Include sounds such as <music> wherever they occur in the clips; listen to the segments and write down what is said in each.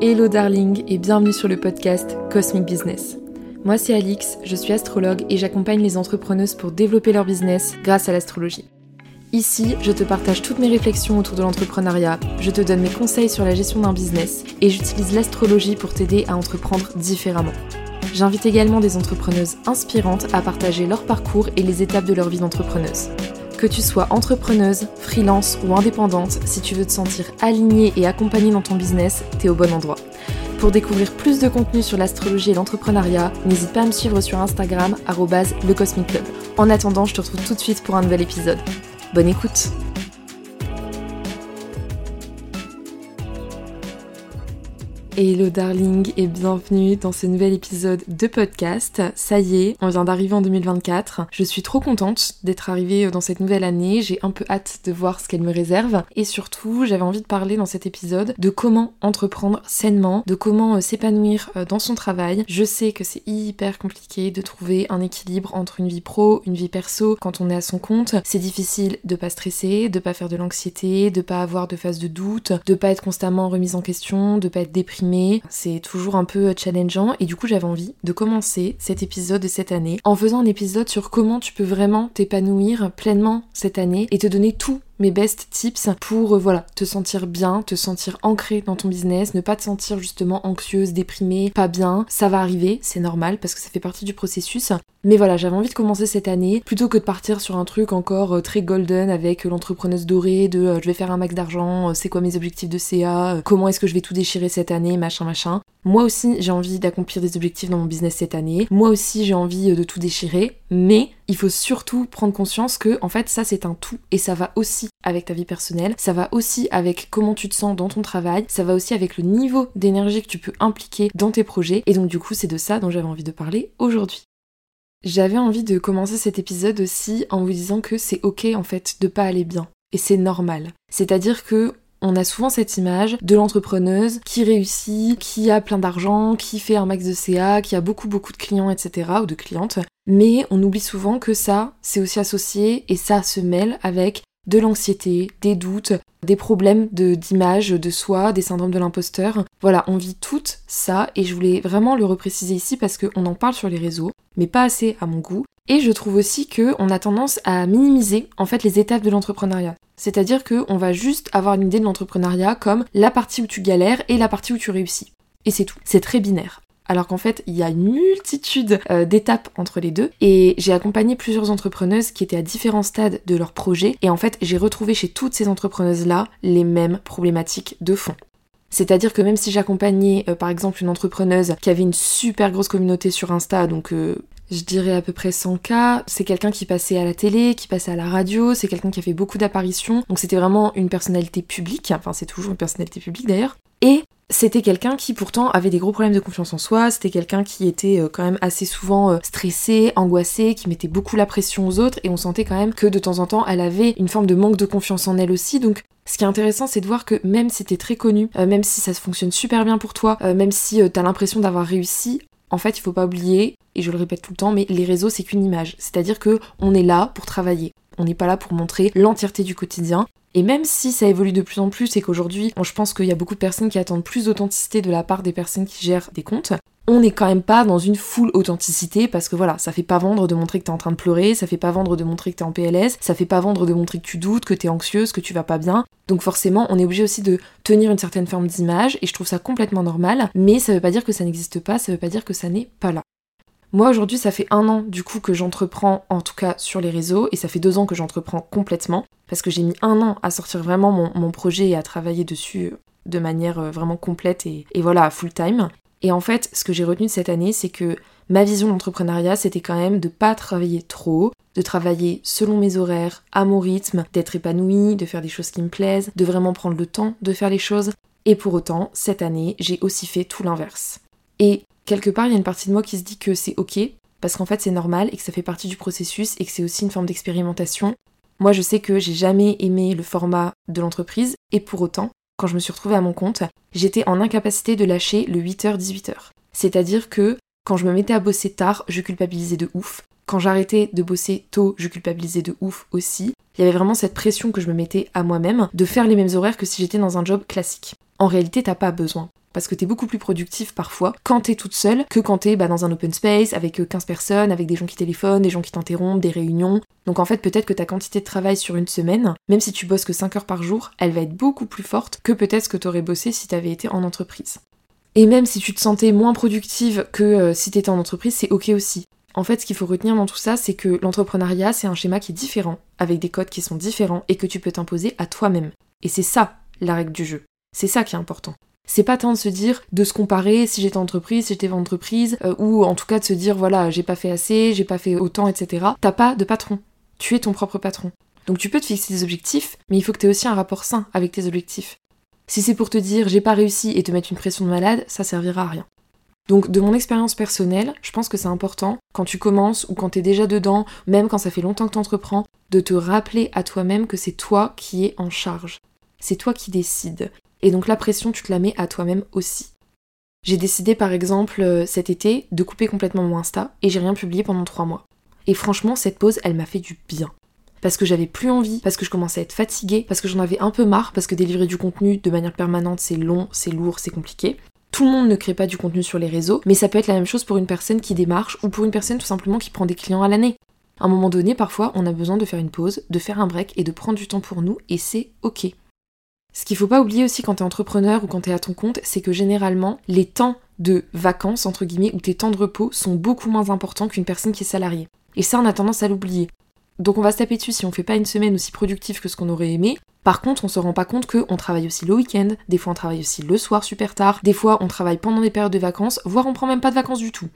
Hello darling et bienvenue sur le podcast Cosmic Business. Moi c'est Alix, je suis astrologue et j'accompagne les entrepreneuses pour développer leur business grâce à l'astrologie. Ici, je te partage toutes mes réflexions autour de l'entrepreneuriat, je te donne mes conseils sur la gestion d'un business et j'utilise l'astrologie pour t'aider à entreprendre différemment. J'invite également des entrepreneuses inspirantes à partager leur parcours et les étapes de leur vie d'entrepreneuse. Que tu sois entrepreneuse, freelance ou indépendante, si tu veux te sentir alignée et accompagnée dans ton business, t'es au bon endroit. Pour découvrir plus de contenu sur l'astrologie et l'entrepreneuriat, n'hésite pas à me suivre sur Instagram, le En attendant, je te retrouve tout de suite pour un nouvel épisode. Bonne écoute Hello darling et bienvenue dans ce nouvel épisode de podcast. Ça y est, on vient d'arriver en 2024. Je suis trop contente d'être arrivée dans cette nouvelle année. J'ai un peu hâte de voir ce qu'elle me réserve. Et surtout, j'avais envie de parler dans cet épisode de comment entreprendre sainement, de comment euh, s'épanouir euh, dans son travail. Je sais que c'est hyper compliqué de trouver un équilibre entre une vie pro, une vie perso quand on est à son compte. C'est difficile de pas stresser, de pas faire de l'anxiété, de pas avoir de phase de doute, de pas être constamment remise en question, de pas être déprimé c'est toujours un peu challengeant. Et du coup j'avais envie de commencer cet épisode de cette année en faisant un épisode sur comment tu peux vraiment t'épanouir pleinement cette année et te donner tout mes best tips pour euh, voilà te sentir bien, te sentir ancré dans ton business, ne pas te sentir justement anxieuse, déprimée, pas bien. Ça va arriver, c'est normal parce que ça fait partie du processus. Mais voilà, j'avais envie de commencer cette année plutôt que de partir sur un truc encore euh, très golden avec l'entrepreneuse dorée de euh, je vais faire un max d'argent, c'est quoi mes objectifs de CA, comment est-ce que je vais tout déchirer cette année, machin machin. Moi aussi, j'ai envie d'accomplir des objectifs dans mon business cette année. Moi aussi, j'ai envie de tout déchirer, mais il faut surtout prendre conscience que en fait ça c'est un tout. Et ça va aussi avec ta vie personnelle, ça va aussi avec comment tu te sens dans ton travail, ça va aussi avec le niveau d'énergie que tu peux impliquer dans tes projets. Et donc du coup c'est de ça dont j'avais envie de parler aujourd'hui. J'avais envie de commencer cet épisode aussi en vous disant que c'est ok en fait de pas aller bien. Et c'est normal. C'est-à-dire que on a souvent cette image de l'entrepreneuse qui réussit, qui a plein d'argent, qui fait un max de CA, qui a beaucoup beaucoup de clients, etc. ou de clientes. Mais on oublie souvent que ça, c'est aussi associé et ça se mêle avec de l'anxiété, des doutes, des problèmes d'image de, soi, des syndromes de l'imposteur. Voilà, on vit tout ça et je voulais vraiment le repréciser ici parce qu'on en parle sur les réseaux, mais pas assez à mon goût. Et je trouve aussi qu'on a tendance à minimiser en fait les étapes de l'entrepreneuriat. C'est-à-dire qu'on va juste avoir une idée de l'entrepreneuriat comme la partie où tu galères et la partie où tu réussis. Et c'est tout. C'est très binaire. Alors qu'en fait, il y a une multitude euh, d'étapes entre les deux. Et j'ai accompagné plusieurs entrepreneuses qui étaient à différents stades de leur projet. Et en fait, j'ai retrouvé chez toutes ces entrepreneuses-là les mêmes problématiques de fond. C'est-à-dire que même si j'accompagnais euh, par exemple une entrepreneuse qui avait une super grosse communauté sur Insta, donc euh, je dirais à peu près 100 cas. C'est quelqu'un qui passait à la télé, qui passait à la radio, c'est quelqu'un qui a fait beaucoup d'apparitions. Donc c'était vraiment une personnalité publique, enfin c'est toujours une personnalité publique d'ailleurs. Et c'était quelqu'un qui pourtant avait des gros problèmes de confiance en soi, c'était quelqu'un qui était euh, quand même assez souvent euh, stressé, angoissé, qui mettait beaucoup la pression aux autres et on sentait quand même que de temps en temps elle avait une forme de manque de confiance en elle aussi. Donc ce qui est intéressant c'est de voir que même si t'es très connu, euh, même si ça fonctionne super bien pour toi, même si t'as l'impression d'avoir réussi, en fait, il faut pas oublier, et je le répète tout le temps, mais les réseaux, c'est qu'une image. C'est-à-dire que on est là pour travailler. On n'est pas là pour montrer l'entièreté du quotidien. Et même si ça évolue de plus en plus et qu'aujourd'hui, je pense qu'il y a beaucoup de personnes qui attendent plus d'authenticité de la part des personnes qui gèrent des comptes, on n'est quand même pas dans une full authenticité parce que voilà, ça fait pas vendre de montrer que t'es en train de pleurer, ça fait pas vendre de montrer que t'es en PLS, ça fait pas vendre de montrer que tu doutes, que t'es anxieuse, que tu vas pas bien. Donc forcément, on est obligé aussi de tenir une certaine forme d'image et je trouve ça complètement normal, mais ça veut pas dire que ça n'existe pas, ça veut pas dire que ça n'est pas là. Moi aujourd'hui ça fait un an du coup que j'entreprends en tout cas sur les réseaux et ça fait deux ans que j'entreprends complètement parce que j'ai mis un an à sortir vraiment mon, projet et à travailler dessus de manière euh, vraiment complète et voilà full time. Et en fait, ce que j'ai retenu de cette année, c'est que ma vision d'entrepreneuriat, c'était quand même de pas travailler trop, de travailler selon mes horaires, à mon rythme, d'être épanouie, de faire des choses qui me plaisent, de vraiment prendre le temps de faire les choses. Et pour autant, cette année, j'ai aussi fait tout l'inverse. Et quelque part, il y a une partie de moi qui se dit que c'est ok, parce qu'en fait c'est normal et que ça fait partie du processus et que c'est aussi une forme d'expérimentation. Moi, je sais que j'ai jamais aimé le format de l'entreprise et pour autant, quand je me suis retrouvée à mon compte, j'étais en incapacité de lâcher le 8h-18h. C'est-à-dire que quand je me mettais à bosser tard, je culpabilisais de ouf. Quand j'arrêtais de bosser tôt, je culpabilisais de ouf aussi. Il y avait vraiment cette pression que je me mettais à moi-même de faire les mêmes horaires que si j'étais dans un job classique. En réalité, t'as pas besoin. Parce que t'es beaucoup plus productif parfois quand t'es toute seule que quand t'es bah, dans un open space avec 15 personnes, avec des gens qui téléphonent, des gens qui t'interrompent, des réunions. Donc en fait, peut-être que ta quantité de travail sur une semaine, même si tu bosses que 5 heures par jour, elle va être beaucoup plus forte que peut-être ce que t'aurais bossé si t'avais été en entreprise. Et même si tu te sentais moins productive que euh, si t'étais en entreprise, c'est ok aussi. En fait, ce qu'il faut retenir dans tout ça, c'est que l'entrepreneuriat, c'est un schéma qui est différent, avec des codes qui sont différents et que tu peux t'imposer à toi-même. Et c'est ça, la règle du jeu. C'est ça qui est important. C'est pas tant de se dire, de se comparer si j'étais entreprise, si j'étais entreprise, euh, ou en tout cas de se dire, voilà, j'ai pas fait assez, j'ai pas fait autant, etc. T'as pas de patron. Tu es ton propre patron. Donc tu peux te fixer des objectifs, mais il faut que tu aies aussi un rapport sain avec tes objectifs. Si c'est pour te dire j'ai pas réussi et te mettre une pression de malade, ça servira à rien. Donc de mon expérience personnelle, je pense que c'est important, quand tu commences ou quand tu es déjà dedans, même quand ça fait longtemps que tu entreprends, de te rappeler à toi-même que c'est toi qui es en charge. C'est toi qui décides. Et donc la pression, tu te la mets à toi-même aussi. J'ai décidé par exemple euh, cet été de couper complètement mon Insta et j'ai rien publié pendant trois mois. Et franchement, cette pause, elle m'a fait du bien. Parce que j'avais plus envie, parce que je commençais à être fatiguée, parce que j'en avais un peu marre, parce que délivrer du contenu de manière permanente, c'est long, c'est lourd, c'est compliqué. Tout le monde ne crée pas du contenu sur les réseaux, mais ça peut être la même chose pour une personne qui démarche ou pour une personne tout simplement qui prend des clients à l'année. À un moment donné, parfois, on a besoin de faire une pause, de faire un break et de prendre du temps pour nous, et c'est ok. Ce qu'il faut pas oublier aussi quand t'es entrepreneur ou quand t'es à ton compte, c'est que généralement, les temps de vacances, entre guillemets, ou tes temps de repos sont beaucoup moins importants qu'une personne qui est salariée. Et ça, on a tendance à l'oublier. Donc on va se taper dessus si on fait pas une semaine aussi productive que ce qu'on aurait aimé. Par contre, on se rend pas compte qu'on travaille aussi le week-end, des fois on travaille aussi le soir super tard, des fois on travaille pendant des périodes de vacances, voire on prend même pas de vacances du tout.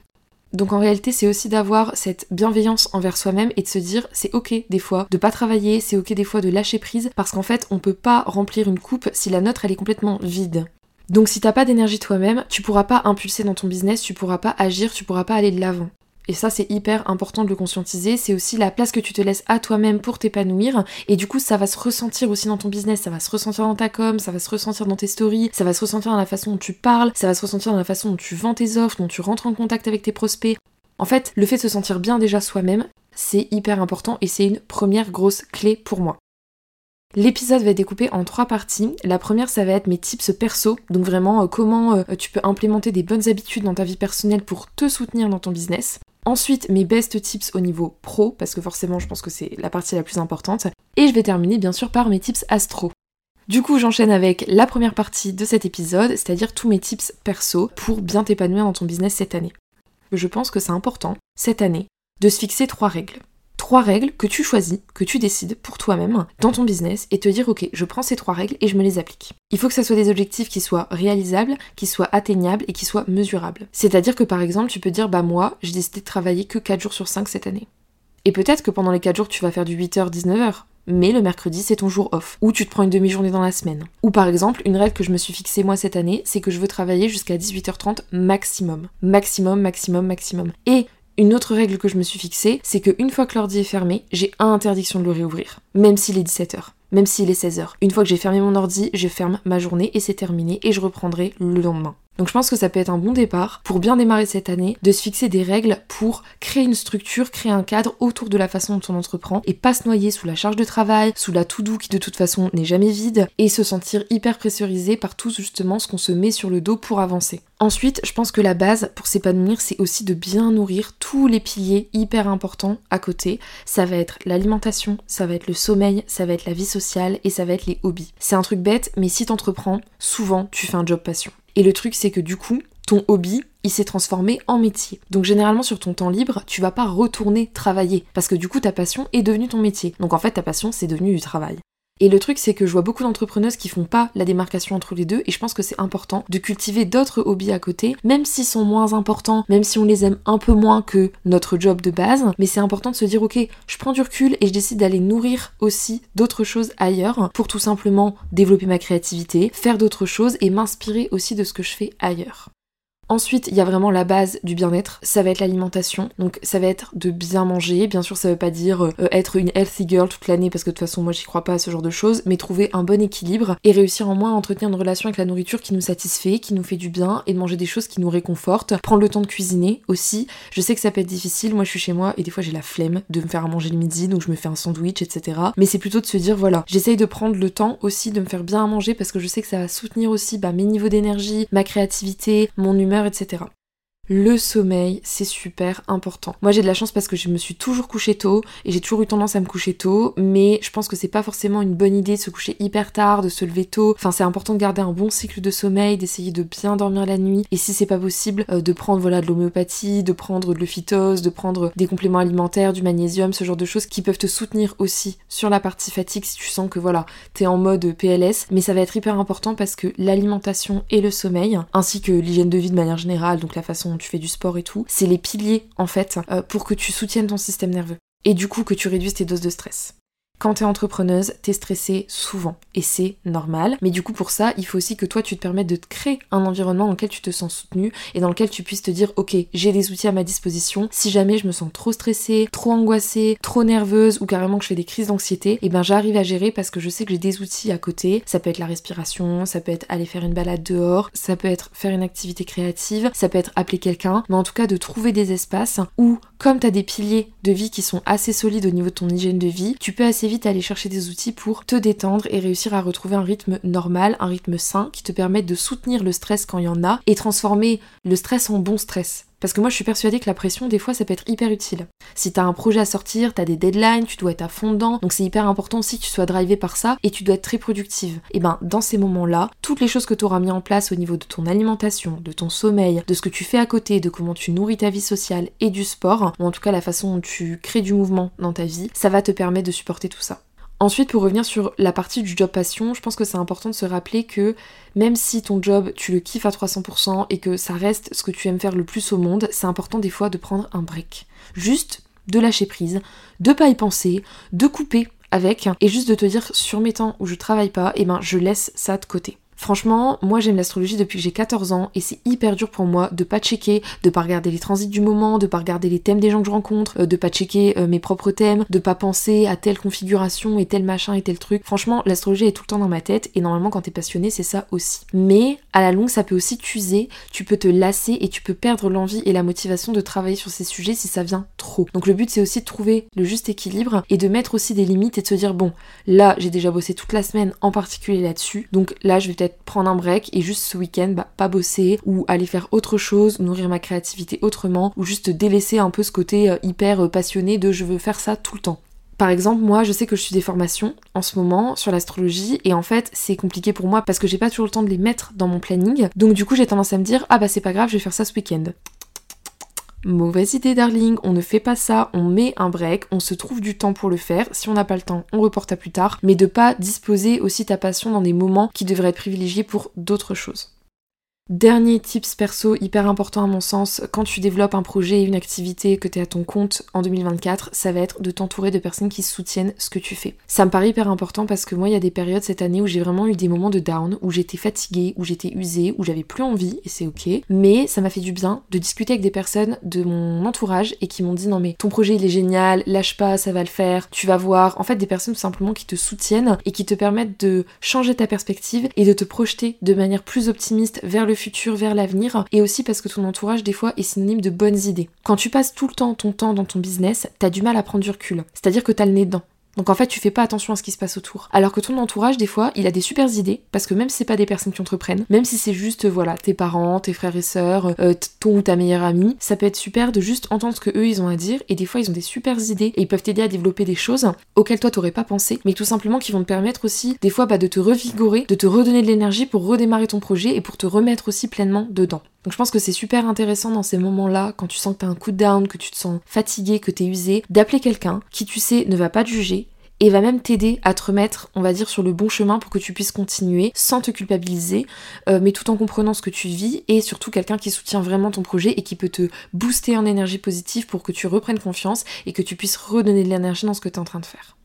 Donc en réalité, c'est aussi d'avoir cette bienveillance envers soi-même et de se dire c'est ok des fois de pas travailler, c'est ok des fois de lâcher prise parce qu'en fait, on peut pas remplir une coupe si la nôtre elle est complètement vide. Donc si t'as pas d'énergie toi-même, tu pourras pas impulser dans ton business, tu pourras pas agir, tu pourras pas aller de l'avant. Et ça, c'est hyper important de le conscientiser. C'est aussi la place que tu te laisses à toi-même pour t'épanouir. Et du coup, ça va se ressentir aussi dans ton business. Ça va se ressentir dans ta com, ça va se ressentir dans tes stories, ça va se ressentir dans la façon dont tu parles, ça va se ressentir dans la façon dont tu vends tes offres, dont tu rentres en contact avec tes prospects. En fait, le fait de se sentir bien déjà soi-même, c'est hyper important et c'est une première grosse clé pour moi. L'épisode va être découpé en trois parties. La première, ça va être mes tips perso, donc vraiment euh, comment euh, tu peux implémenter des bonnes habitudes dans ta vie personnelle pour te soutenir dans ton business. Ensuite, mes best tips au niveau pro, parce que forcément, je pense que c'est la partie la plus importante. Et je vais terminer bien sûr par mes tips astro. Du coup, j'enchaîne avec la première partie de cet épisode, c'est-à-dire tous mes tips perso pour bien t'épanouir dans ton business cette année. Je pense que c'est important, cette année, de se fixer trois règles trois règles que tu choisis, que tu décides pour toi-même dans ton business et te dire ok, je prends ces trois règles et je me les applique. Il faut que ça soit des objectifs qui soient réalisables, qui soient atteignables et qui soient mesurables. C'est-à-dire que par exemple, tu peux dire bah moi, j'ai décidé de travailler que 4 jours sur 5 cette année. Et peut-être que pendant les 4 jours, tu vas faire du 8h, 19h. Mais le mercredi, c'est ton jour off. Ou tu te prends une demi-journée dans la semaine. Ou par exemple, une règle que je me suis fixée moi cette année, c'est que je veux travailler jusqu'à 18h30 maximum. Maximum, maximum, maximum. Et une autre règle que je me suis fixée, c'est qu'une fois que l'ordi est fermé, j'ai interdiction de le réouvrir, même s'il est 17h, même s'il est 16h. Une fois que j'ai fermé mon ordi, je ferme ma journée et c'est terminé et je reprendrai le lendemain. Donc je pense que ça peut être un bon départ pour bien démarrer cette année, de se fixer des règles pour créer une structure, créer un cadre autour de la façon dont on entreprend et pas se noyer sous la charge de travail, sous la to-do qui de toute façon n'est jamais vide et se sentir hyper pressurisé par tout justement ce qu'on se met sur le dos pour avancer. Ensuite, je pense que la base pour s'épanouir, c'est aussi de bien nourrir tous les piliers hyper importants à côté. Ça va être l'alimentation, ça va être le sommeil, ça va être la vie sociale et ça va être les hobbies. C'est un truc bête, mais si t'entreprends, souvent tu fais un job passion. Et le truc, c'est que du coup, ton hobby, il s'est transformé en métier. Donc généralement sur ton temps libre, tu vas pas retourner travailler parce que du coup ta passion est devenue ton métier. Donc en fait ta passion c'est devenu du travail. Et le truc, c'est que je vois beaucoup d'entrepreneuses qui font pas la démarcation entre les deux, et je pense que c'est important de cultiver d'autres hobbies à côté, même s'ils sont moins importants, même si on les aime un peu moins que notre job de base, mais c'est important de se dire, ok, je prends du recul et je décide d'aller nourrir aussi d'autres choses ailleurs, pour tout simplement développer ma créativité, faire d'autres choses et m'inspirer aussi de ce que je fais ailleurs. Ensuite, il y a vraiment la base du bien-être, ça va être l'alimentation. Donc ça va être de bien manger. Bien sûr, ça veut pas dire euh, être une healthy girl toute l'année parce que de toute façon, moi j'y crois pas à ce genre de choses, mais trouver un bon équilibre et réussir en moins à entretenir une relation avec la nourriture qui nous satisfait, qui nous fait du bien et de manger des choses qui nous réconfortent. Prendre le temps de cuisiner aussi. Je sais que ça peut être difficile, moi je suis chez moi et des fois j'ai la flemme de me faire à manger le midi, donc je me fais un sandwich, etc. Mais c'est plutôt de se dire voilà, j'essaye de prendre le temps aussi de me faire bien à manger parce que je sais que ça va soutenir aussi bah, mes niveaux d'énergie, ma créativité, mon humeur, etc. Le sommeil, c'est super important. Moi j'ai de la chance parce que je me suis toujours couchée tôt et j'ai toujours eu tendance à me coucher tôt, mais je pense que c'est pas forcément une bonne idée de se coucher hyper tard, de se lever tôt. Enfin c'est important de garder un bon cycle de sommeil, d'essayer de bien dormir la nuit et si c'est pas possible, euh, de prendre voilà de l'homéopathie, de prendre de l'ophytose, de prendre des compléments alimentaires, du magnésium, ce genre de choses qui peuvent te soutenir aussi sur la partie fatigue si tu sens que voilà, t'es en mode PLS, mais ça va être hyper important parce que l'alimentation et le sommeil, ainsi que l'hygiène de vie de manière générale, donc la façon tu fais du sport et tout, c'est les piliers en fait euh, pour que tu soutiennes ton système nerveux et du coup que tu réduises tes doses de stress. Quand t'es entrepreneuse, t'es stressée souvent et c'est normal. Mais du coup, pour ça, il faut aussi que toi, tu te permettes de te créer un environnement dans lequel tu te sens soutenu et dans lequel tu puisses te dire, ok, j'ai des outils à ma disposition. Si jamais je me sens trop stressée, trop angoissée, trop nerveuse ou carrément que je fais des crises d'anxiété, et eh ben j'arrive à gérer parce que je sais que j'ai des outils à côté. Ça peut être la respiration, ça peut être aller faire une balade dehors, ça peut être faire une activité créative, ça peut être appeler quelqu'un, mais en tout cas de trouver des espaces où, comme t'as des piliers de vie qui sont assez solides au niveau de ton hygiène de vie, tu peux assez vite aller chercher des outils pour te détendre et réussir à retrouver un rythme normal, un rythme sain qui te permette de soutenir le stress quand il y en a et transformer le stress en bon stress. Parce que moi je suis persuadée que la pression des fois ça peut être hyper utile. Si t'as un projet à sortir, t'as des deadlines, tu dois être à fond dedans, donc c'est hyper important aussi que tu sois drivé par ça et tu dois être très productive. Et ben dans ces moments-là, toutes les choses que tu auras mis en place au niveau de ton alimentation, de ton sommeil, de ce que tu fais à côté, de comment tu nourris ta vie sociale et du sport, ou en tout cas la façon dont tu crées du mouvement dans ta vie, ça va te permettre de supporter tout ça. Ensuite, pour revenir sur la partie du job passion, je pense que c'est important de se rappeler que même si ton job, tu le kiffes à 300% et que ça reste ce que tu aimes faire le plus au monde, c'est important des fois de prendre un break. Juste de lâcher prise, de pas y penser, de couper avec et juste de te dire sur mes temps où je travaille pas, eh ben je laisse ça de côté. Franchement, moi j'aime l'astrologie depuis que j'ai 14 ans et c'est hyper dur pour moi de pas checker, de pas regarder les transits du moment, de pas regarder les thèmes des gens que je rencontre, euh, de pas checker euh, mes propres thèmes, de pas penser à telle configuration et tel machin et tel truc. Franchement, l'astrologie est tout le temps dans ma tête et normalement quand t'es passionné, c'est ça aussi. Mais à la longue, ça peut aussi t'user, tu peux te lasser et tu peux perdre l'envie et la motivation de travailler sur ces sujets si ça vient trop. Donc le but c'est aussi de trouver le juste équilibre et de mettre aussi des limites et de se dire bon, là j'ai déjà bossé toute la semaine en particulier là-dessus, donc là je vais peut-être prendre un break et juste ce week-end, bah, pas bosser ou aller faire autre chose, nourrir ma créativité autrement ou juste délaisser un peu ce côté euh, hyper euh, passionné de je veux faire ça tout le temps. Par exemple, moi, je sais que je suis des formations en ce moment sur l'astrologie et en fait, c'est compliqué pour moi parce que j'ai pas toujours le temps de les mettre dans mon planning. Donc du coup, j'ai tendance à me dire ah bah c'est pas grave, je vais faire ça ce week-end. Mauvaise idée, darling, on ne fait pas ça, on met un break, on se trouve du temps pour le faire. Si on n'a pas le temps, on reporte à plus tard, mais de pas disposer aussi ta passion dans des moments qui devraient être privilégiés pour d'autres choses. Dernier tips perso hyper important à mon sens, quand tu développes un projet et une activité que tu es à ton compte en 2024, ça va être de t'entourer de personnes qui soutiennent ce que tu fais. Ça me paraît hyper important parce que moi il y a des périodes cette année où j'ai vraiment eu des moments de down, où j'étais fatiguée, où j'étais usée, où j'avais plus envie et c'est ok. Mais ça m'a fait du bien de discuter avec des personnes de mon entourage et qui m'ont dit non mais ton projet il est génial, lâche pas, ça va le faire, tu vas voir. En fait des personnes tout simplement qui te soutiennent et qui te permettent de changer ta perspective et de te projeter de manière plus optimiste vers le futur, vers l'avenir, et aussi parce que ton entourage des fois est synonyme de bonnes idées. Quand tu passes tout le temps ton temps dans ton business, t'as du mal à prendre du recul. C'est-à-dire que t'as le nez dedans. Donc en fait, tu fais pas attention à ce qui se passe autour. Alors que ton entourage, des fois, il a des super idées, parce que même si c'est pas des personnes qui entreprennent, même si c'est juste, voilà, tes parents, tes frères et sœurs, euh, ton ou ta meilleure amie, ça peut être super de juste entendre ce que eux ils ont à dire, et des fois ils ont des super idées, et ils peuvent t'aider à développer des choses auxquelles toi t'aurais pas pensé, mais tout simplement qui vont te permettre aussi, des fois, bah, de te revigorer, de te redonner de l'énergie pour redémarrer ton projet et pour te remettre aussi pleinement dedans. Donc je pense que c'est super intéressant dans ces moments-là, quand tu sens que t'as un coup de down, que tu te sens fatigué, que t'es usé, d'appeler quelqu'un qui tu sais ne va pas te juger, et va même t'aider à te remettre, on va dire, sur le bon chemin pour que tu puisses continuer sans te culpabiliser, euh, mais tout en comprenant ce que tu vis et surtout quelqu'un qui soutient vraiment ton projet et qui peut te booster en énergie positive pour que tu reprennes confiance et que tu puisses redonner de l'énergie dans ce que tu es en train de faire.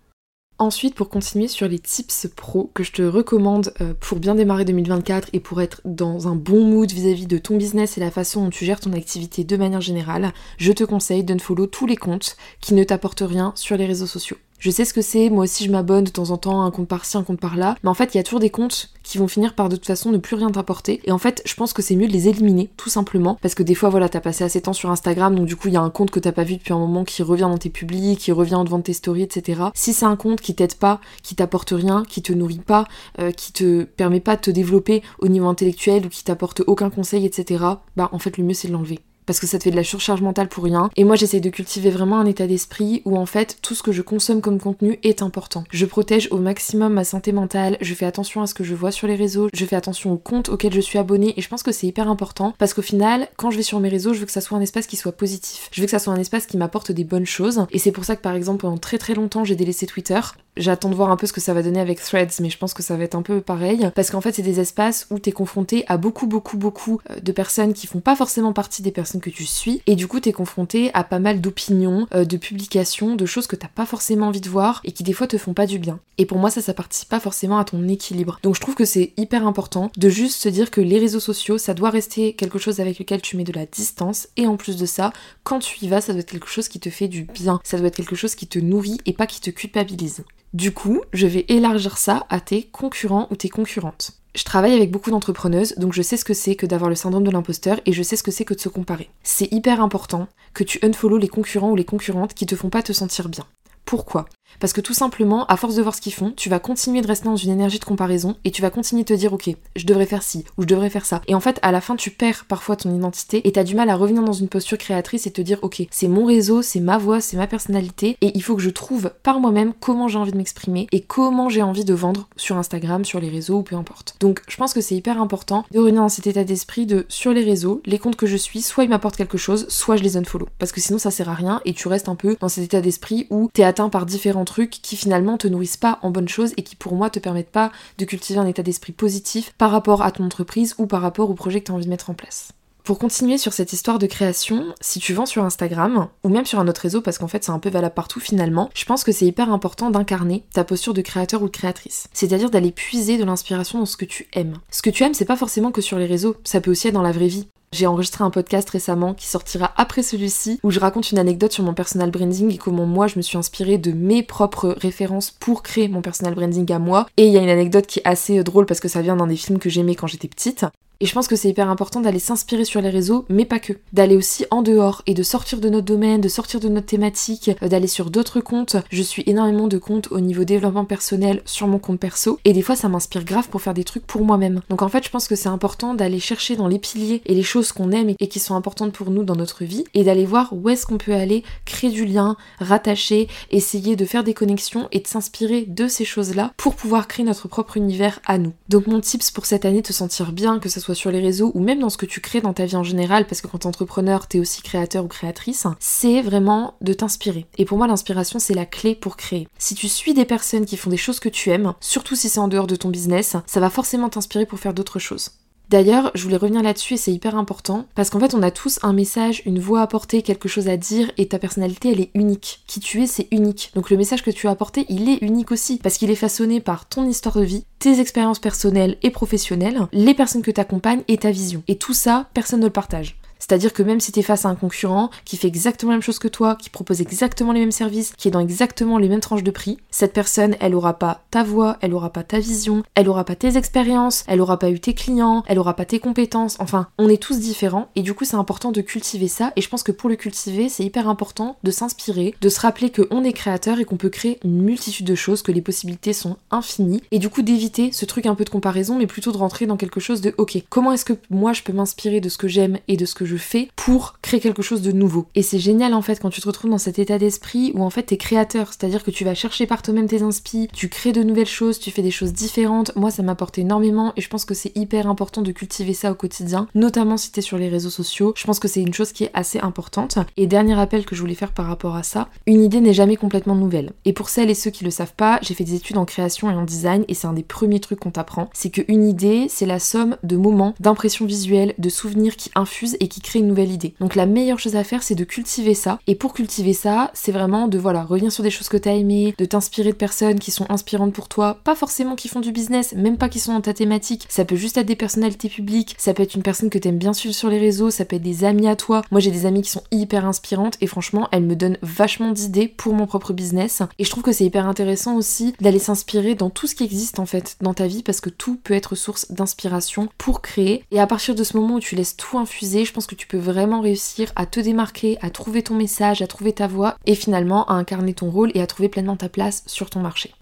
Ensuite, pour continuer sur les tips pro que je te recommande euh, pour bien démarrer 2024 et pour être dans un bon mood vis-à-vis de ton business et la façon dont tu gères ton activité de manière générale, je te conseille d'unfollow tous les comptes qui ne t'apportent rien sur les réseaux sociaux. Je sais ce que c'est, moi aussi je m'abonne de temps en temps, un compte par-ci, un compte par-là, mais en fait il y a toujours des comptes qui vont finir par de toute façon ne plus rien t'apporter. Et en fait, je pense que c'est mieux de les éliminer, tout simplement, parce que des fois, voilà, t'as passé assez de temps sur Instagram, donc du coup, il y a un compte que t'as pas vu depuis un moment qui revient dans tes publics, qui revient en devant de tes stories, etc. Si c'est un compte qui t'aide pas, qui t'apporte rien, qui te nourrit pas, euh, qui te permet pas de te développer au niveau intellectuel ou qui t'apporte aucun conseil, etc., bah en fait, le mieux c'est de l'enlever parce que ça te fait de la surcharge mentale pour rien. Et moi j'essaye de cultiver vraiment un état d'esprit où en fait tout ce que je consomme comme contenu est important. Je protège au maximum ma santé mentale, je fais attention à ce que je vois sur les réseaux, je fais attention aux comptes auxquels je suis abonnée et je pense que c'est hyper important parce qu'au final quand je vais sur mes réseaux je veux que ça soit un espace qui soit positif. Je veux que ça soit un espace qui m'apporte des bonnes choses et c'est pour ça que par exemple pendant très très longtemps j'ai délaissé Twitter. J'attends de voir un peu ce que ça va donner avec Threads mais je pense que ça va être un peu pareil parce qu'en fait c'est des espaces où t'es confronté à beaucoup beaucoup beaucoup euh, de personnes qui font pas forcément partie des personnes que tu suis, et du coup t'es confronté à pas mal d'opinions, euh, de publications, de choses que t'as pas forcément envie de voir et qui des fois te font pas du bien. Et pour moi ça, ça participe pas forcément à ton équilibre. Donc je trouve que c'est hyper important de juste se dire que les réseaux sociaux, ça doit rester quelque chose avec lequel tu mets de la distance, et en plus de ça, quand tu y vas, ça doit être quelque chose qui te fait du bien, ça doit être quelque chose qui te nourrit et pas qui te culpabilise. Du coup, je vais élargir ça à tes concurrents ou tes concurrentes. Je travaille avec beaucoup d'entrepreneuses, donc je sais ce que c'est que d'avoir le syndrome de l'imposteur et je sais ce que c'est que de se comparer. C'est hyper important que tu unfollow les concurrents ou les concurrentes qui te font pas te sentir bien. Pourquoi? Parce que tout simplement, à force de voir ce qu'ils font, tu vas continuer de rester dans une énergie de comparaison et tu vas continuer de te dire ok, je devrais faire ci ou je devrais faire ça. Et en fait, à la fin, tu perds parfois ton identité et t'as du mal à revenir dans une posture créatrice et te dire ok, c'est mon réseau, c'est ma voix, c'est ma personnalité et il faut que je trouve par moi-même comment j'ai envie de m'exprimer et comment j'ai envie de vendre sur Instagram, sur les réseaux ou peu importe. Donc je pense que c'est hyper important de revenir dans cet état d'esprit de sur les réseaux, les comptes que je suis, soit ils m'apportent quelque chose, soit je les unfollow. Parce que sinon ça sert à rien et tu restes un peu dans cet état d'esprit où t'es par différents trucs qui finalement te nourrissent pas en bonnes choses et qui pour moi te permettent pas de cultiver un état d'esprit positif par rapport à ton entreprise ou par rapport au projet que tu as envie de mettre en place. Pour continuer sur cette histoire de création, si tu vends sur Instagram ou même sur un autre réseau parce qu'en fait c'est un peu valable partout finalement, je pense que c'est hyper important d'incarner ta posture de créateur ou de créatrice. C'est-à-dire d'aller puiser de l'inspiration dans ce que tu aimes. Ce que tu aimes, c'est pas forcément que sur les réseaux, ça peut aussi être dans la vraie vie. J'ai enregistré un podcast récemment qui sortira après celui-ci où je raconte une anecdote sur mon personal branding et comment moi je me suis inspirée de mes propres références pour créer mon personal branding à moi. Et il y a une anecdote qui est assez drôle parce que ça vient d'un des films que j'aimais quand j'étais petite. Et je pense que c'est hyper important d'aller s'inspirer sur les réseaux, mais pas que. D'aller aussi en dehors et de sortir de notre domaine, de sortir de notre thématique, euh, d'aller sur d'autres comptes. Je suis énormément de comptes au niveau développement personnel sur mon compte perso. Et des fois, ça m'inspire grave pour faire des trucs pour moi-même. Donc en fait, je pense que c'est important d'aller chercher dans les piliers et les choses qu'on aime et qui sont importantes pour nous dans notre vie et d'aller voir où est-ce qu'on peut aller créer du lien, rattacher, essayer de faire des connexions et de s'inspirer de ces choses-là pour pouvoir créer notre propre univers à nous. Donc mon tips pour cette année, te sentir bien, que ce soit sur les réseaux ou même dans ce que tu crées dans ta vie en général, parce que quand t'es entrepreneur, t'es aussi créateur ou créatrice, c'est vraiment de t'inspirer. Et pour moi, l'inspiration, c'est la clé pour créer. Si tu suis des personnes qui font des choses que tu aimes, surtout si c'est en dehors de ton business, ça va forcément t'inspirer pour faire d'autres choses. D'ailleurs, je voulais revenir là-dessus et c'est hyper important parce qu'en fait, on a tous un message, une voix à porter, quelque chose à dire et ta personnalité, elle est unique. Qui tu es, c'est unique. Donc le message que tu as apporté, il est unique aussi parce qu'il est façonné par ton histoire de vie, tes expériences personnelles et professionnelles, les personnes que tu accompagnes et ta vision. Et tout ça, personne ne le partage. C'est-à-dire que même si tu es face à un concurrent qui fait exactement la même chose que toi, qui propose exactement les mêmes services, qui est dans exactement les mêmes tranches de prix, cette personne, elle aura pas ta voix, elle aura pas ta vision, elle aura pas tes expériences, elle aura pas eu tes clients, elle aura pas tes compétences. Enfin, on est tous différents et du coup, c'est important de cultiver ça. Et je pense que pour le cultiver, c'est hyper important de s'inspirer, de se rappeler qu'on est créateur et qu'on peut créer une multitude de choses, que les possibilités sont infinies. Et du coup, d'éviter ce truc un peu de comparaison, mais plutôt de rentrer dans quelque chose de ok, comment est-ce que moi je peux m'inspirer de ce que j'aime et de ce que je fais pour créer quelque chose de nouveau. Et c'est génial en fait quand tu te retrouves dans cet état d'esprit où en fait t'es créateur, c'est-à-dire que tu vas chercher par toi-même tes inspi, tu crées de nouvelles choses, tu fais des choses différentes. Moi ça m'apporte énormément et je pense que c'est hyper important de cultiver ça au quotidien, notamment si t'es sur les réseaux sociaux. Je pense que c'est une chose qui est assez importante. Et dernier appel que je voulais faire par rapport à ça, une idée n'est jamais complètement nouvelle. Et pour celles et ceux qui le savent pas, j'ai fait des études en création et en design et c'est un des premiers trucs qu'on t'apprend, c'est qu'une idée c'est la somme de moments, d'impressions visuelles, de souvenirs qui infusent et qui qui crée une nouvelle idée. Donc la meilleure chose à faire, c'est de cultiver ça. Et pour cultiver ça, c'est vraiment de voilà, revenir sur des choses que t'as aimées, de t'inspirer de personnes qui sont inspirantes pour toi, pas forcément qui font du business, même pas qui sont dans ta thématique. Ça peut juste être des personnalités publiques, ça peut être une personne que t'aimes bien suivre sur les réseaux, ça peut être des amis à toi. Moi j'ai des amis qui sont hyper inspirantes et franchement elles me donnent vachement d'idées pour mon propre business. Et je trouve que c'est hyper intéressant aussi d'aller s'inspirer dans tout ce qui existe en fait dans ta vie parce que tout peut être source d'inspiration pour créer. Et à partir de ce moment où tu laisses tout infuser, je pense que tu peux vraiment réussir à te démarquer, à trouver ton message, à trouver ta voix et finalement à incarner ton rôle et à trouver pleinement ta place sur ton marché.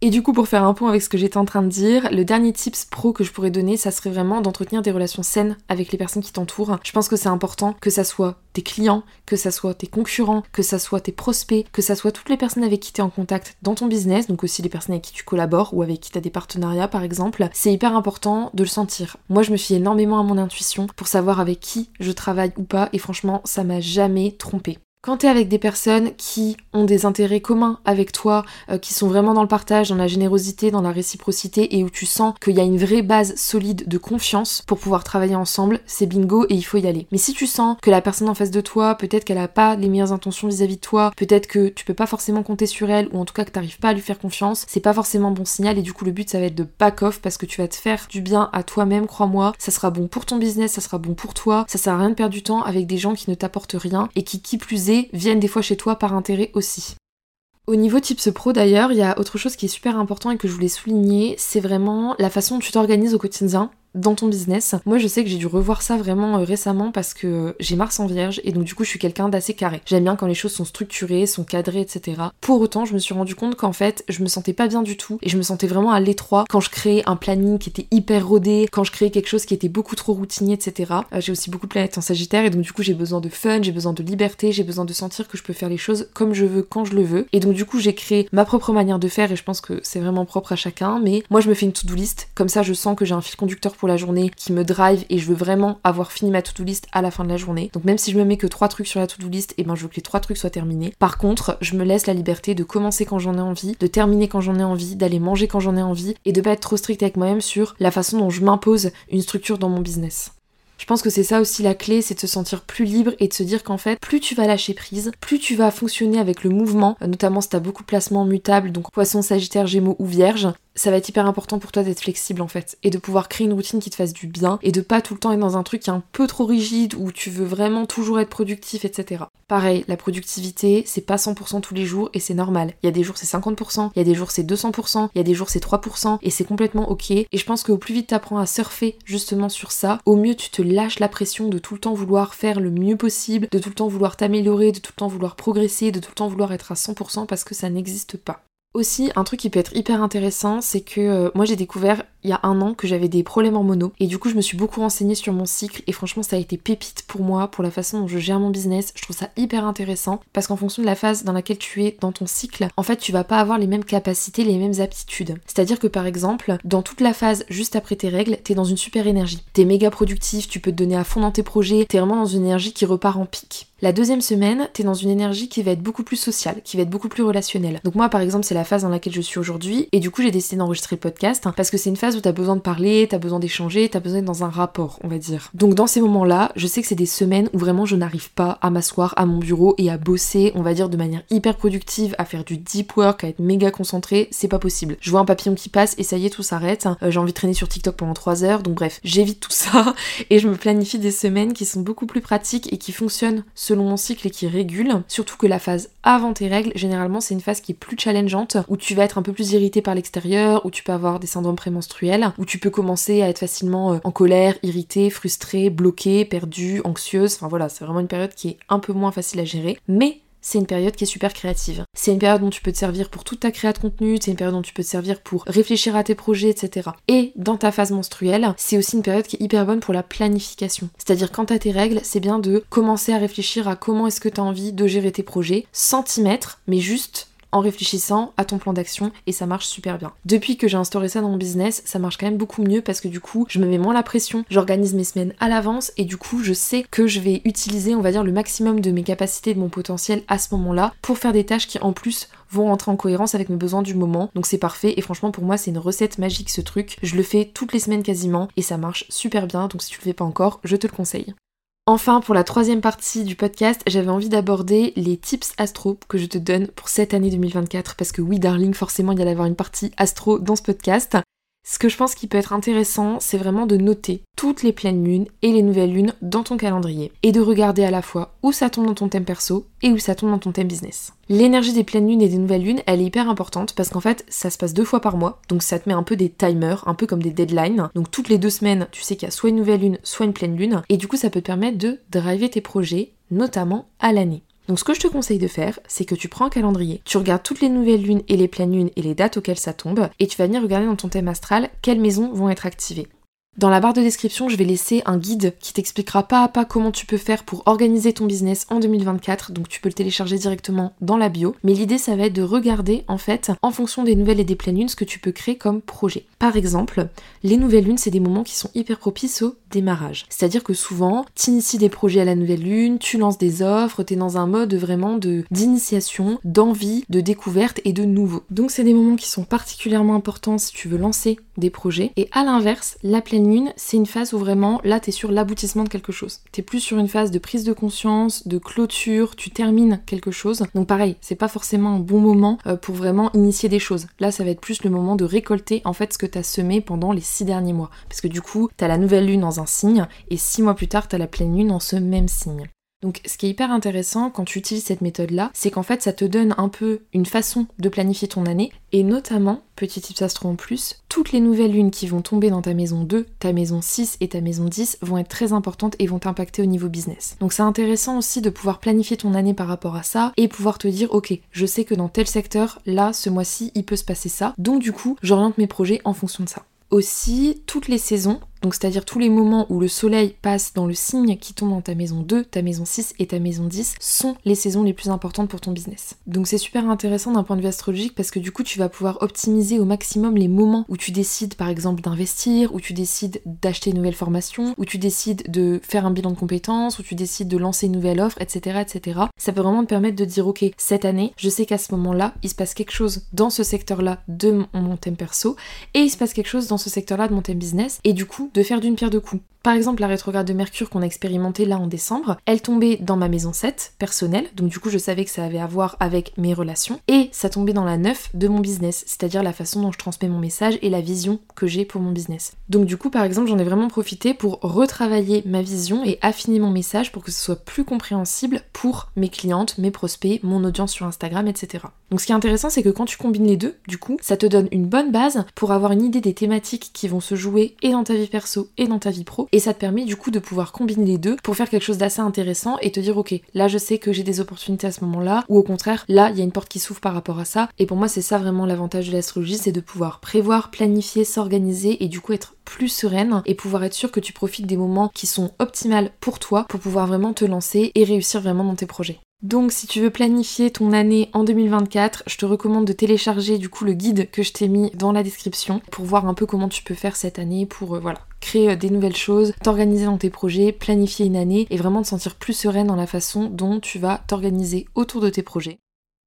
Et du coup, pour faire un point avec ce que j'étais en train de dire, le dernier tips pro que je pourrais donner, ça serait vraiment d'entretenir des relations saines avec les personnes qui t'entourent. Je pense que c'est important que ça soit tes clients, que ça soit tes concurrents, que ça soit tes prospects, que ça soit toutes les personnes avec qui tu es en contact dans ton business, donc aussi les personnes avec qui tu collabores ou avec qui tu as des partenariats par exemple. C'est hyper important de le sentir. Moi, je me fie énormément à mon intuition pour savoir avec qui je travaille ou pas et franchement, ça m'a jamais trompé. Quand tu es avec des personnes qui ont des intérêts communs avec toi, euh, qui sont vraiment dans le partage, dans la générosité, dans la réciprocité et où tu sens qu'il y a une vraie base solide de confiance pour pouvoir travailler ensemble, c'est bingo et il faut y aller. Mais si tu sens que la personne en face de toi, peut-être qu'elle a pas les meilleures intentions vis-à-vis de toi, peut-être que tu peux pas forcément compter sur elle ou en tout cas que t'arrives pas à lui faire confiance, c'est pas forcément bon signal et du coup le but ça va être de back off parce que tu vas te faire du bien à toi-même, crois-moi, ça sera bon pour ton business, ça sera bon pour toi, ça sert à rien de perdre du temps avec des gens qui ne t'apportent rien et qui qui plus est viennent des fois chez toi par intérêt aussi. Au niveau Tips Pro d'ailleurs, il y a autre chose qui est super important et que je voulais souligner, c'est vraiment la façon dont tu t'organises au quotidien dans ton business. Moi, je sais que j'ai dû revoir ça vraiment euh, récemment parce que j'ai Mars en vierge et donc du coup, je suis quelqu'un d'assez carré. J'aime bien quand les choses sont structurées, sont cadrées, etc. Pour autant, je me suis rendu compte qu'en fait, je me sentais pas bien du tout et je me sentais vraiment à l'étroit quand je créais un planning qui était hyper rodé, quand je créais quelque chose qui était beaucoup trop routinier, etc. Euh, j'ai aussi beaucoup de planètes en Sagittaire et donc du coup, j'ai besoin de fun, j'ai besoin de liberté, j'ai besoin de sentir que je peux faire les choses comme je veux, quand je le veux. Et donc du coup, j'ai créé ma propre manière de faire et je pense que c'est vraiment propre à chacun. Mais moi, je me fais une to-do list, comme ça, je sens que j'ai un fil conducteur pour la journée qui me drive et je veux vraiment avoir fini ma to-do list à la fin de la journée. Donc même si je me mets que trois trucs sur la to-do list, et eh ben je veux que les trois trucs soient terminés. Par contre, je me laisse la liberté de commencer quand j'en ai envie, de terminer quand j'en ai envie, d'aller manger quand j'en ai envie et de pas être trop strict avec moi-même sur la façon dont je m'impose une structure dans mon business. Je pense que c'est ça aussi la clé, c'est de se sentir plus libre et de se dire qu'en fait, plus tu vas lâcher prise, plus tu vas fonctionner avec le mouvement, notamment si tu as beaucoup de placements mutables, donc poisson, sagittaire, gémeaux ou vierge, ça va être hyper important pour toi d'être flexible en fait et de pouvoir créer une routine qui te fasse du bien et de pas tout le temps être dans un truc qui est un peu trop rigide où tu veux vraiment toujours être productif etc. Pareil, la productivité c'est pas 100% tous les jours et c'est normal. Il y a des jours c'est 50%, il y a des jours c'est 200%, il y a des jours c'est 3% et c'est complètement ok et je pense qu'au plus vite t'apprends à surfer justement sur ça, au mieux tu te lâches la pression de tout le temps vouloir faire le mieux possible, de tout le temps vouloir t'améliorer, de tout le temps vouloir progresser, de tout le temps vouloir être à 100% parce que ça n'existe pas. Aussi, un truc qui peut être hyper intéressant, c'est que euh, moi j'ai découvert il y a un an que j'avais des problèmes hormonaux et du coup je me suis beaucoup renseignée sur mon cycle et franchement ça a été pépite pour moi pour la façon dont je gère mon business. Je trouve ça hyper intéressant parce qu'en fonction de la phase dans laquelle tu es dans ton cycle, en fait tu vas pas avoir les mêmes capacités, les mêmes aptitudes. C'est-à-dire que par exemple, dans toute la phase juste après tes règles, t'es dans une super énergie. T'es méga productif, tu peux te donner à fond dans tes projets, t'es vraiment dans une énergie qui repart en pic. La deuxième semaine, t'es dans une énergie qui va être beaucoup plus sociale, qui va être beaucoup plus relationnelle. Donc moi par exemple c'est la phase dans laquelle je suis aujourd'hui et du coup j'ai décidé d'enregistrer le podcast parce que c'est une phase où t'as besoin de parler, t'as besoin d'échanger, t'as besoin d'être dans un rapport, on va dire. Donc dans ces moments-là, je sais que c'est des semaines où vraiment je n'arrive pas à m'asseoir à mon bureau et à bosser, on va dire de manière hyper productive, à faire du deep work, à être méga concentré, c'est pas possible. Je vois un papillon qui passe et ça y est, tout s'arrête. Euh, j'ai envie de traîner sur TikTok pendant 3 heures, donc bref, j'évite tout ça <laughs> et je me planifie des semaines qui sont beaucoup plus pratiques et qui fonctionnent selon mon cycle et qui régulent. Surtout que la phase avant tes règles, généralement c'est une phase qui est plus challengeante, où tu vas être un peu plus irrité par l'extérieur, où tu peux avoir des syndromes prémenstruels, où tu peux commencer à être facilement euh, en colère, irrité, frustré, bloqué, perdu, anxieuse. Enfin voilà, c'est vraiment une période qui est un peu moins facile à gérer. Mais c'est une période qui est super créative. C'est une période dont tu peux te servir pour toute ta création de contenu, c'est une période dont tu peux te servir pour réfléchir à tes projets, etc. Et dans ta phase menstruelle, c'est aussi une période qui est hyper bonne pour la planification. C'est-à-dire quand t'as tes règles, c'est bien de commencer à réfléchir à comment est-ce que t'as envie de gérer tes projets, centimètres, mais juste en réfléchissant à ton plan d'action et ça marche super bien. Depuis que j'ai instauré ça dans mon business, ça marche quand même beaucoup mieux parce que du coup, je me mets moins la pression, j'organise mes semaines à l'avance et du coup, je sais que je vais utiliser, on va dire, le maximum de mes capacités, de mon potentiel à ce moment-là pour faire des tâches qui en plus vont rentrer en cohérence avec mes besoins du moment. Donc c'est parfait et franchement pour moi c'est une recette magique ce truc. Je le fais toutes les semaines quasiment et ça marche super bien donc si tu le fais pas encore, je te le conseille. Enfin, pour la troisième partie du podcast, j'avais envie d'aborder les tips astro que je te donne pour cette année 2024. Parce que oui, darling, forcément, il y allait avoir une partie astro dans ce podcast. Ce que je pense qui peut être intéressant, c'est vraiment de noter toutes les pleines lunes et les nouvelles lunes dans ton calendrier et de regarder à la fois où ça tombe dans ton thème perso et où ça tombe dans ton thème business. L'énergie des pleines lunes et des nouvelles lunes, elle est hyper importante parce qu'en fait, ça se passe deux fois par mois, donc ça te met un peu des timers, un peu comme des deadlines. Donc toutes les deux semaines, tu sais qu'il y a soit une nouvelle lune, soit une pleine lune, et du coup, ça peut te permettre de driver tes projets, notamment à l'année. Donc ce que je te conseille de faire, c'est que tu prends un calendrier, tu regardes toutes les nouvelles lunes et les pleines lunes et les dates auxquelles ça tombe, et tu vas venir regarder dans ton thème astral quelles maisons vont être activées. Dans la barre de description, je vais laisser un guide qui t'expliquera pas à pas comment tu peux faire pour organiser ton business en 2024, donc tu peux le télécharger directement dans la bio. Mais l'idée, ça va être de regarder en fait, en fonction des nouvelles et des pleines lunes, ce que tu peux créer comme projet. Par exemple, les nouvelles lunes, c'est des moments qui sont hyper propices au démarrage. C'est-à-dire que souvent, tu inities des projets à la nouvelle lune, tu lances des offres, tu es dans un mode vraiment de d'initiation, d'envie, de découverte et de nouveau. Donc c'est des moments qui sont particulièrement importants si tu veux lancer des projets. Et à l'inverse, la pleine lune, c'est une phase où vraiment, là, tu es sur l'aboutissement de quelque chose. Tu es plus sur une phase de prise de conscience, de clôture, tu termines quelque chose. Donc pareil, c'est pas forcément un bon moment euh, pour vraiment initier des choses. Là, ça va être plus le moment de récolter en fait ce que tu as semé pendant les six derniers mois. Parce que du coup, tu as la nouvelle lune dans un signe, et six mois plus tard, tu as la pleine lune dans ce même signe. Donc ce qui est hyper intéressant quand tu utilises cette méthode-là, c'est qu'en fait ça te donne un peu une façon de planifier ton année et notamment, petit tips astro en plus, toutes les nouvelles lunes qui vont tomber dans ta maison 2, ta maison 6 et ta maison 10 vont être très importantes et vont t'impacter au niveau business. Donc c'est intéressant aussi de pouvoir planifier ton année par rapport à ça et pouvoir te dire ok, je sais que dans tel secteur, là, ce mois-ci, il peut se passer ça. Donc du coup, j'oriente mes projets en fonction de ça. Aussi, toutes les saisons, donc c'est-à-dire tous les moments où le soleil passe dans le signe qui tombe dans ta maison 2, ta maison 6 et ta maison 10 sont les saisons les plus importantes pour ton business. Donc c'est super intéressant d'un point de vue astrologique parce que du coup tu vas pouvoir optimiser au maximum les moments où tu décides par exemple d'investir, où tu décides d'acheter une nouvelle formation, où tu décides de faire un bilan de compétences, où tu décides de lancer une nouvelle offre, etc. etc. Ça peut vraiment te permettre de dire ok, cette année, je sais qu'à ce moment-là, il se passe quelque chose dans ce secteur-là de mon thème perso et il se passe quelque chose dans ce secteur-là de mon thème business et du coup de faire d'une pierre deux coups. Par exemple, la rétrograde de Mercure qu'on a expérimenté là en décembre, elle tombait dans ma maison 7 personnelle, donc du coup je savais que ça avait à voir avec mes relations, et ça tombait dans la 9 de mon business, c'est-à-dire la façon dont je transmets mon message et la vision que j'ai pour mon business. Donc du coup par exemple j'en ai vraiment profité pour retravailler ma vision et affiner mon message pour que ce soit plus compréhensible pour mes clientes, mes prospects, mon audience sur Instagram, etc. Donc ce qui est intéressant c'est que quand tu combines les deux, du coup, ça te donne une bonne base pour avoir une idée des thématiques qui vont se jouer et dans ta vie et dans ta vie pro et ça te permet du coup de pouvoir combiner les deux pour faire quelque chose d'assez intéressant et te dire ok là je sais que j'ai des opportunités à ce moment-là ou au contraire là il y a une porte qui s'ouvre par rapport à ça et pour moi c'est ça vraiment l'avantage de l'astrologie c'est de pouvoir prévoir, planifier, s'organiser et du coup être plus sereine et pouvoir être sûr que tu profites des moments qui sont optimales pour toi pour pouvoir vraiment te lancer et réussir vraiment dans tes projets. Donc si tu veux planifier ton année en 2024, je te recommande de télécharger du coup le guide que je t'ai mis dans la description pour voir un peu comment tu peux faire cette année pour euh, créer euh, des nouvelles choses, t'organiser dans tes projets, planifier une année et vraiment te sentir plus sereine dans la façon dont tu vas t'organiser autour de tes projets.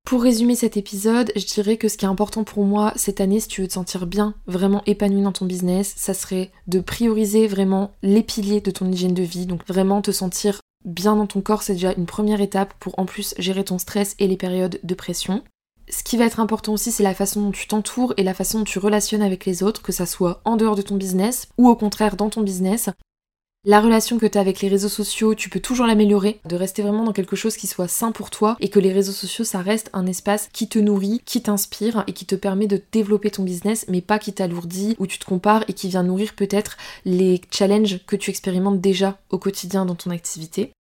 Pour résumer cet épisode, je dirais que ce qui est important pour moi cette année, si tu veux te sentir bien, vraiment épanoui dans ton business, ça serait de prioriser vraiment les piliers de ton hygiène de vie. Donc vraiment te sentir bien dans ton corps, c'est déjà une première étape pour en plus gérer ton stress et les périodes de pression. Ce qui va être important aussi, c'est la façon dont tu t'entoures et la façon dont tu relationnes avec les autres, que ça soit en dehors de ton business ou au contraire dans ton business. La relation que tu as avec les réseaux sociaux, tu peux toujours l'améliorer, de rester vraiment dans quelque chose qui soit sain pour toi et que les réseaux sociaux, ça reste un espace qui te nourrit, qui t'inspire et qui te permet de développer ton business, mais pas qui t'alourdit ou tu te compares et qui vient nourrir peut-être les challenges que tu expérimentes déjà au quotidien dans ton activité.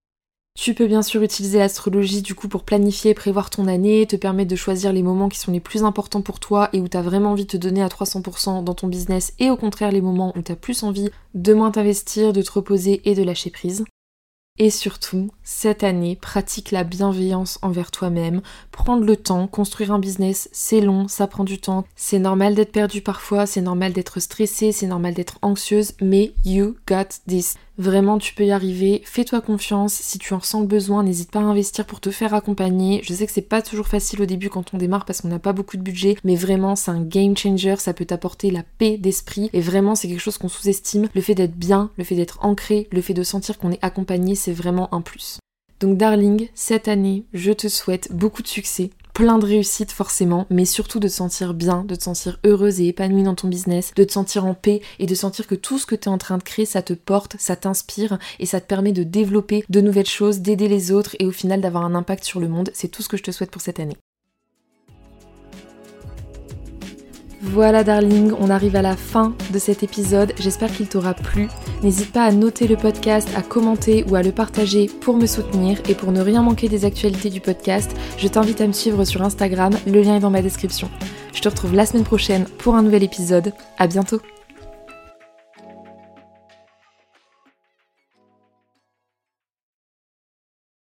Tu peux bien sûr utiliser l'astrologie du coup pour planifier et prévoir ton année, te permettre de choisir les moments qui sont les plus importants pour toi et où tu as vraiment envie de te donner à 300% dans ton business et au contraire les moments où tu plus envie de moins t'investir, de te reposer et de lâcher prise. Et surtout, cette année, pratique la bienveillance envers toi-même, prendre le temps, construire un business, c'est long, ça prend du temps, c'est normal d'être perdu parfois, c'est normal d'être stressé, c'est normal d'être anxieuse, mais you got this. Vraiment, tu peux y arriver. Fais-toi confiance. Si tu en ressens le besoin, n'hésite pas à investir pour te faire accompagner. Je sais que c'est pas toujours facile au début quand on démarre parce qu'on n'a pas beaucoup de budget, mais vraiment, c'est un game changer. Ça peut t'apporter la paix d'esprit et vraiment, c'est quelque chose qu'on sous-estime. Le fait d'être bien, le fait d'être ancré, le fait de sentir qu'on est accompagné, c'est vraiment un plus. Donc darling, cette année, je te souhaite beaucoup de succès, plein de réussite forcément, mais surtout de te sentir bien, de te sentir heureuse et épanouie dans ton business, de te sentir en paix et de sentir que tout ce que tu es en train de créer, ça te porte, ça t'inspire et ça te permet de développer de nouvelles choses, d'aider les autres et au final d'avoir un impact sur le monde. C'est tout ce que je te souhaite pour cette année. Voilà darling, on arrive à la fin de cet épisode, j'espère qu'il t'aura plu. N'hésite pas à noter le podcast, à commenter ou à le partager pour me soutenir et pour ne rien manquer des actualités du podcast, je t'invite à me suivre sur Instagram, le lien est dans ma description. Je te retrouve la semaine prochaine pour un nouvel épisode, à bientôt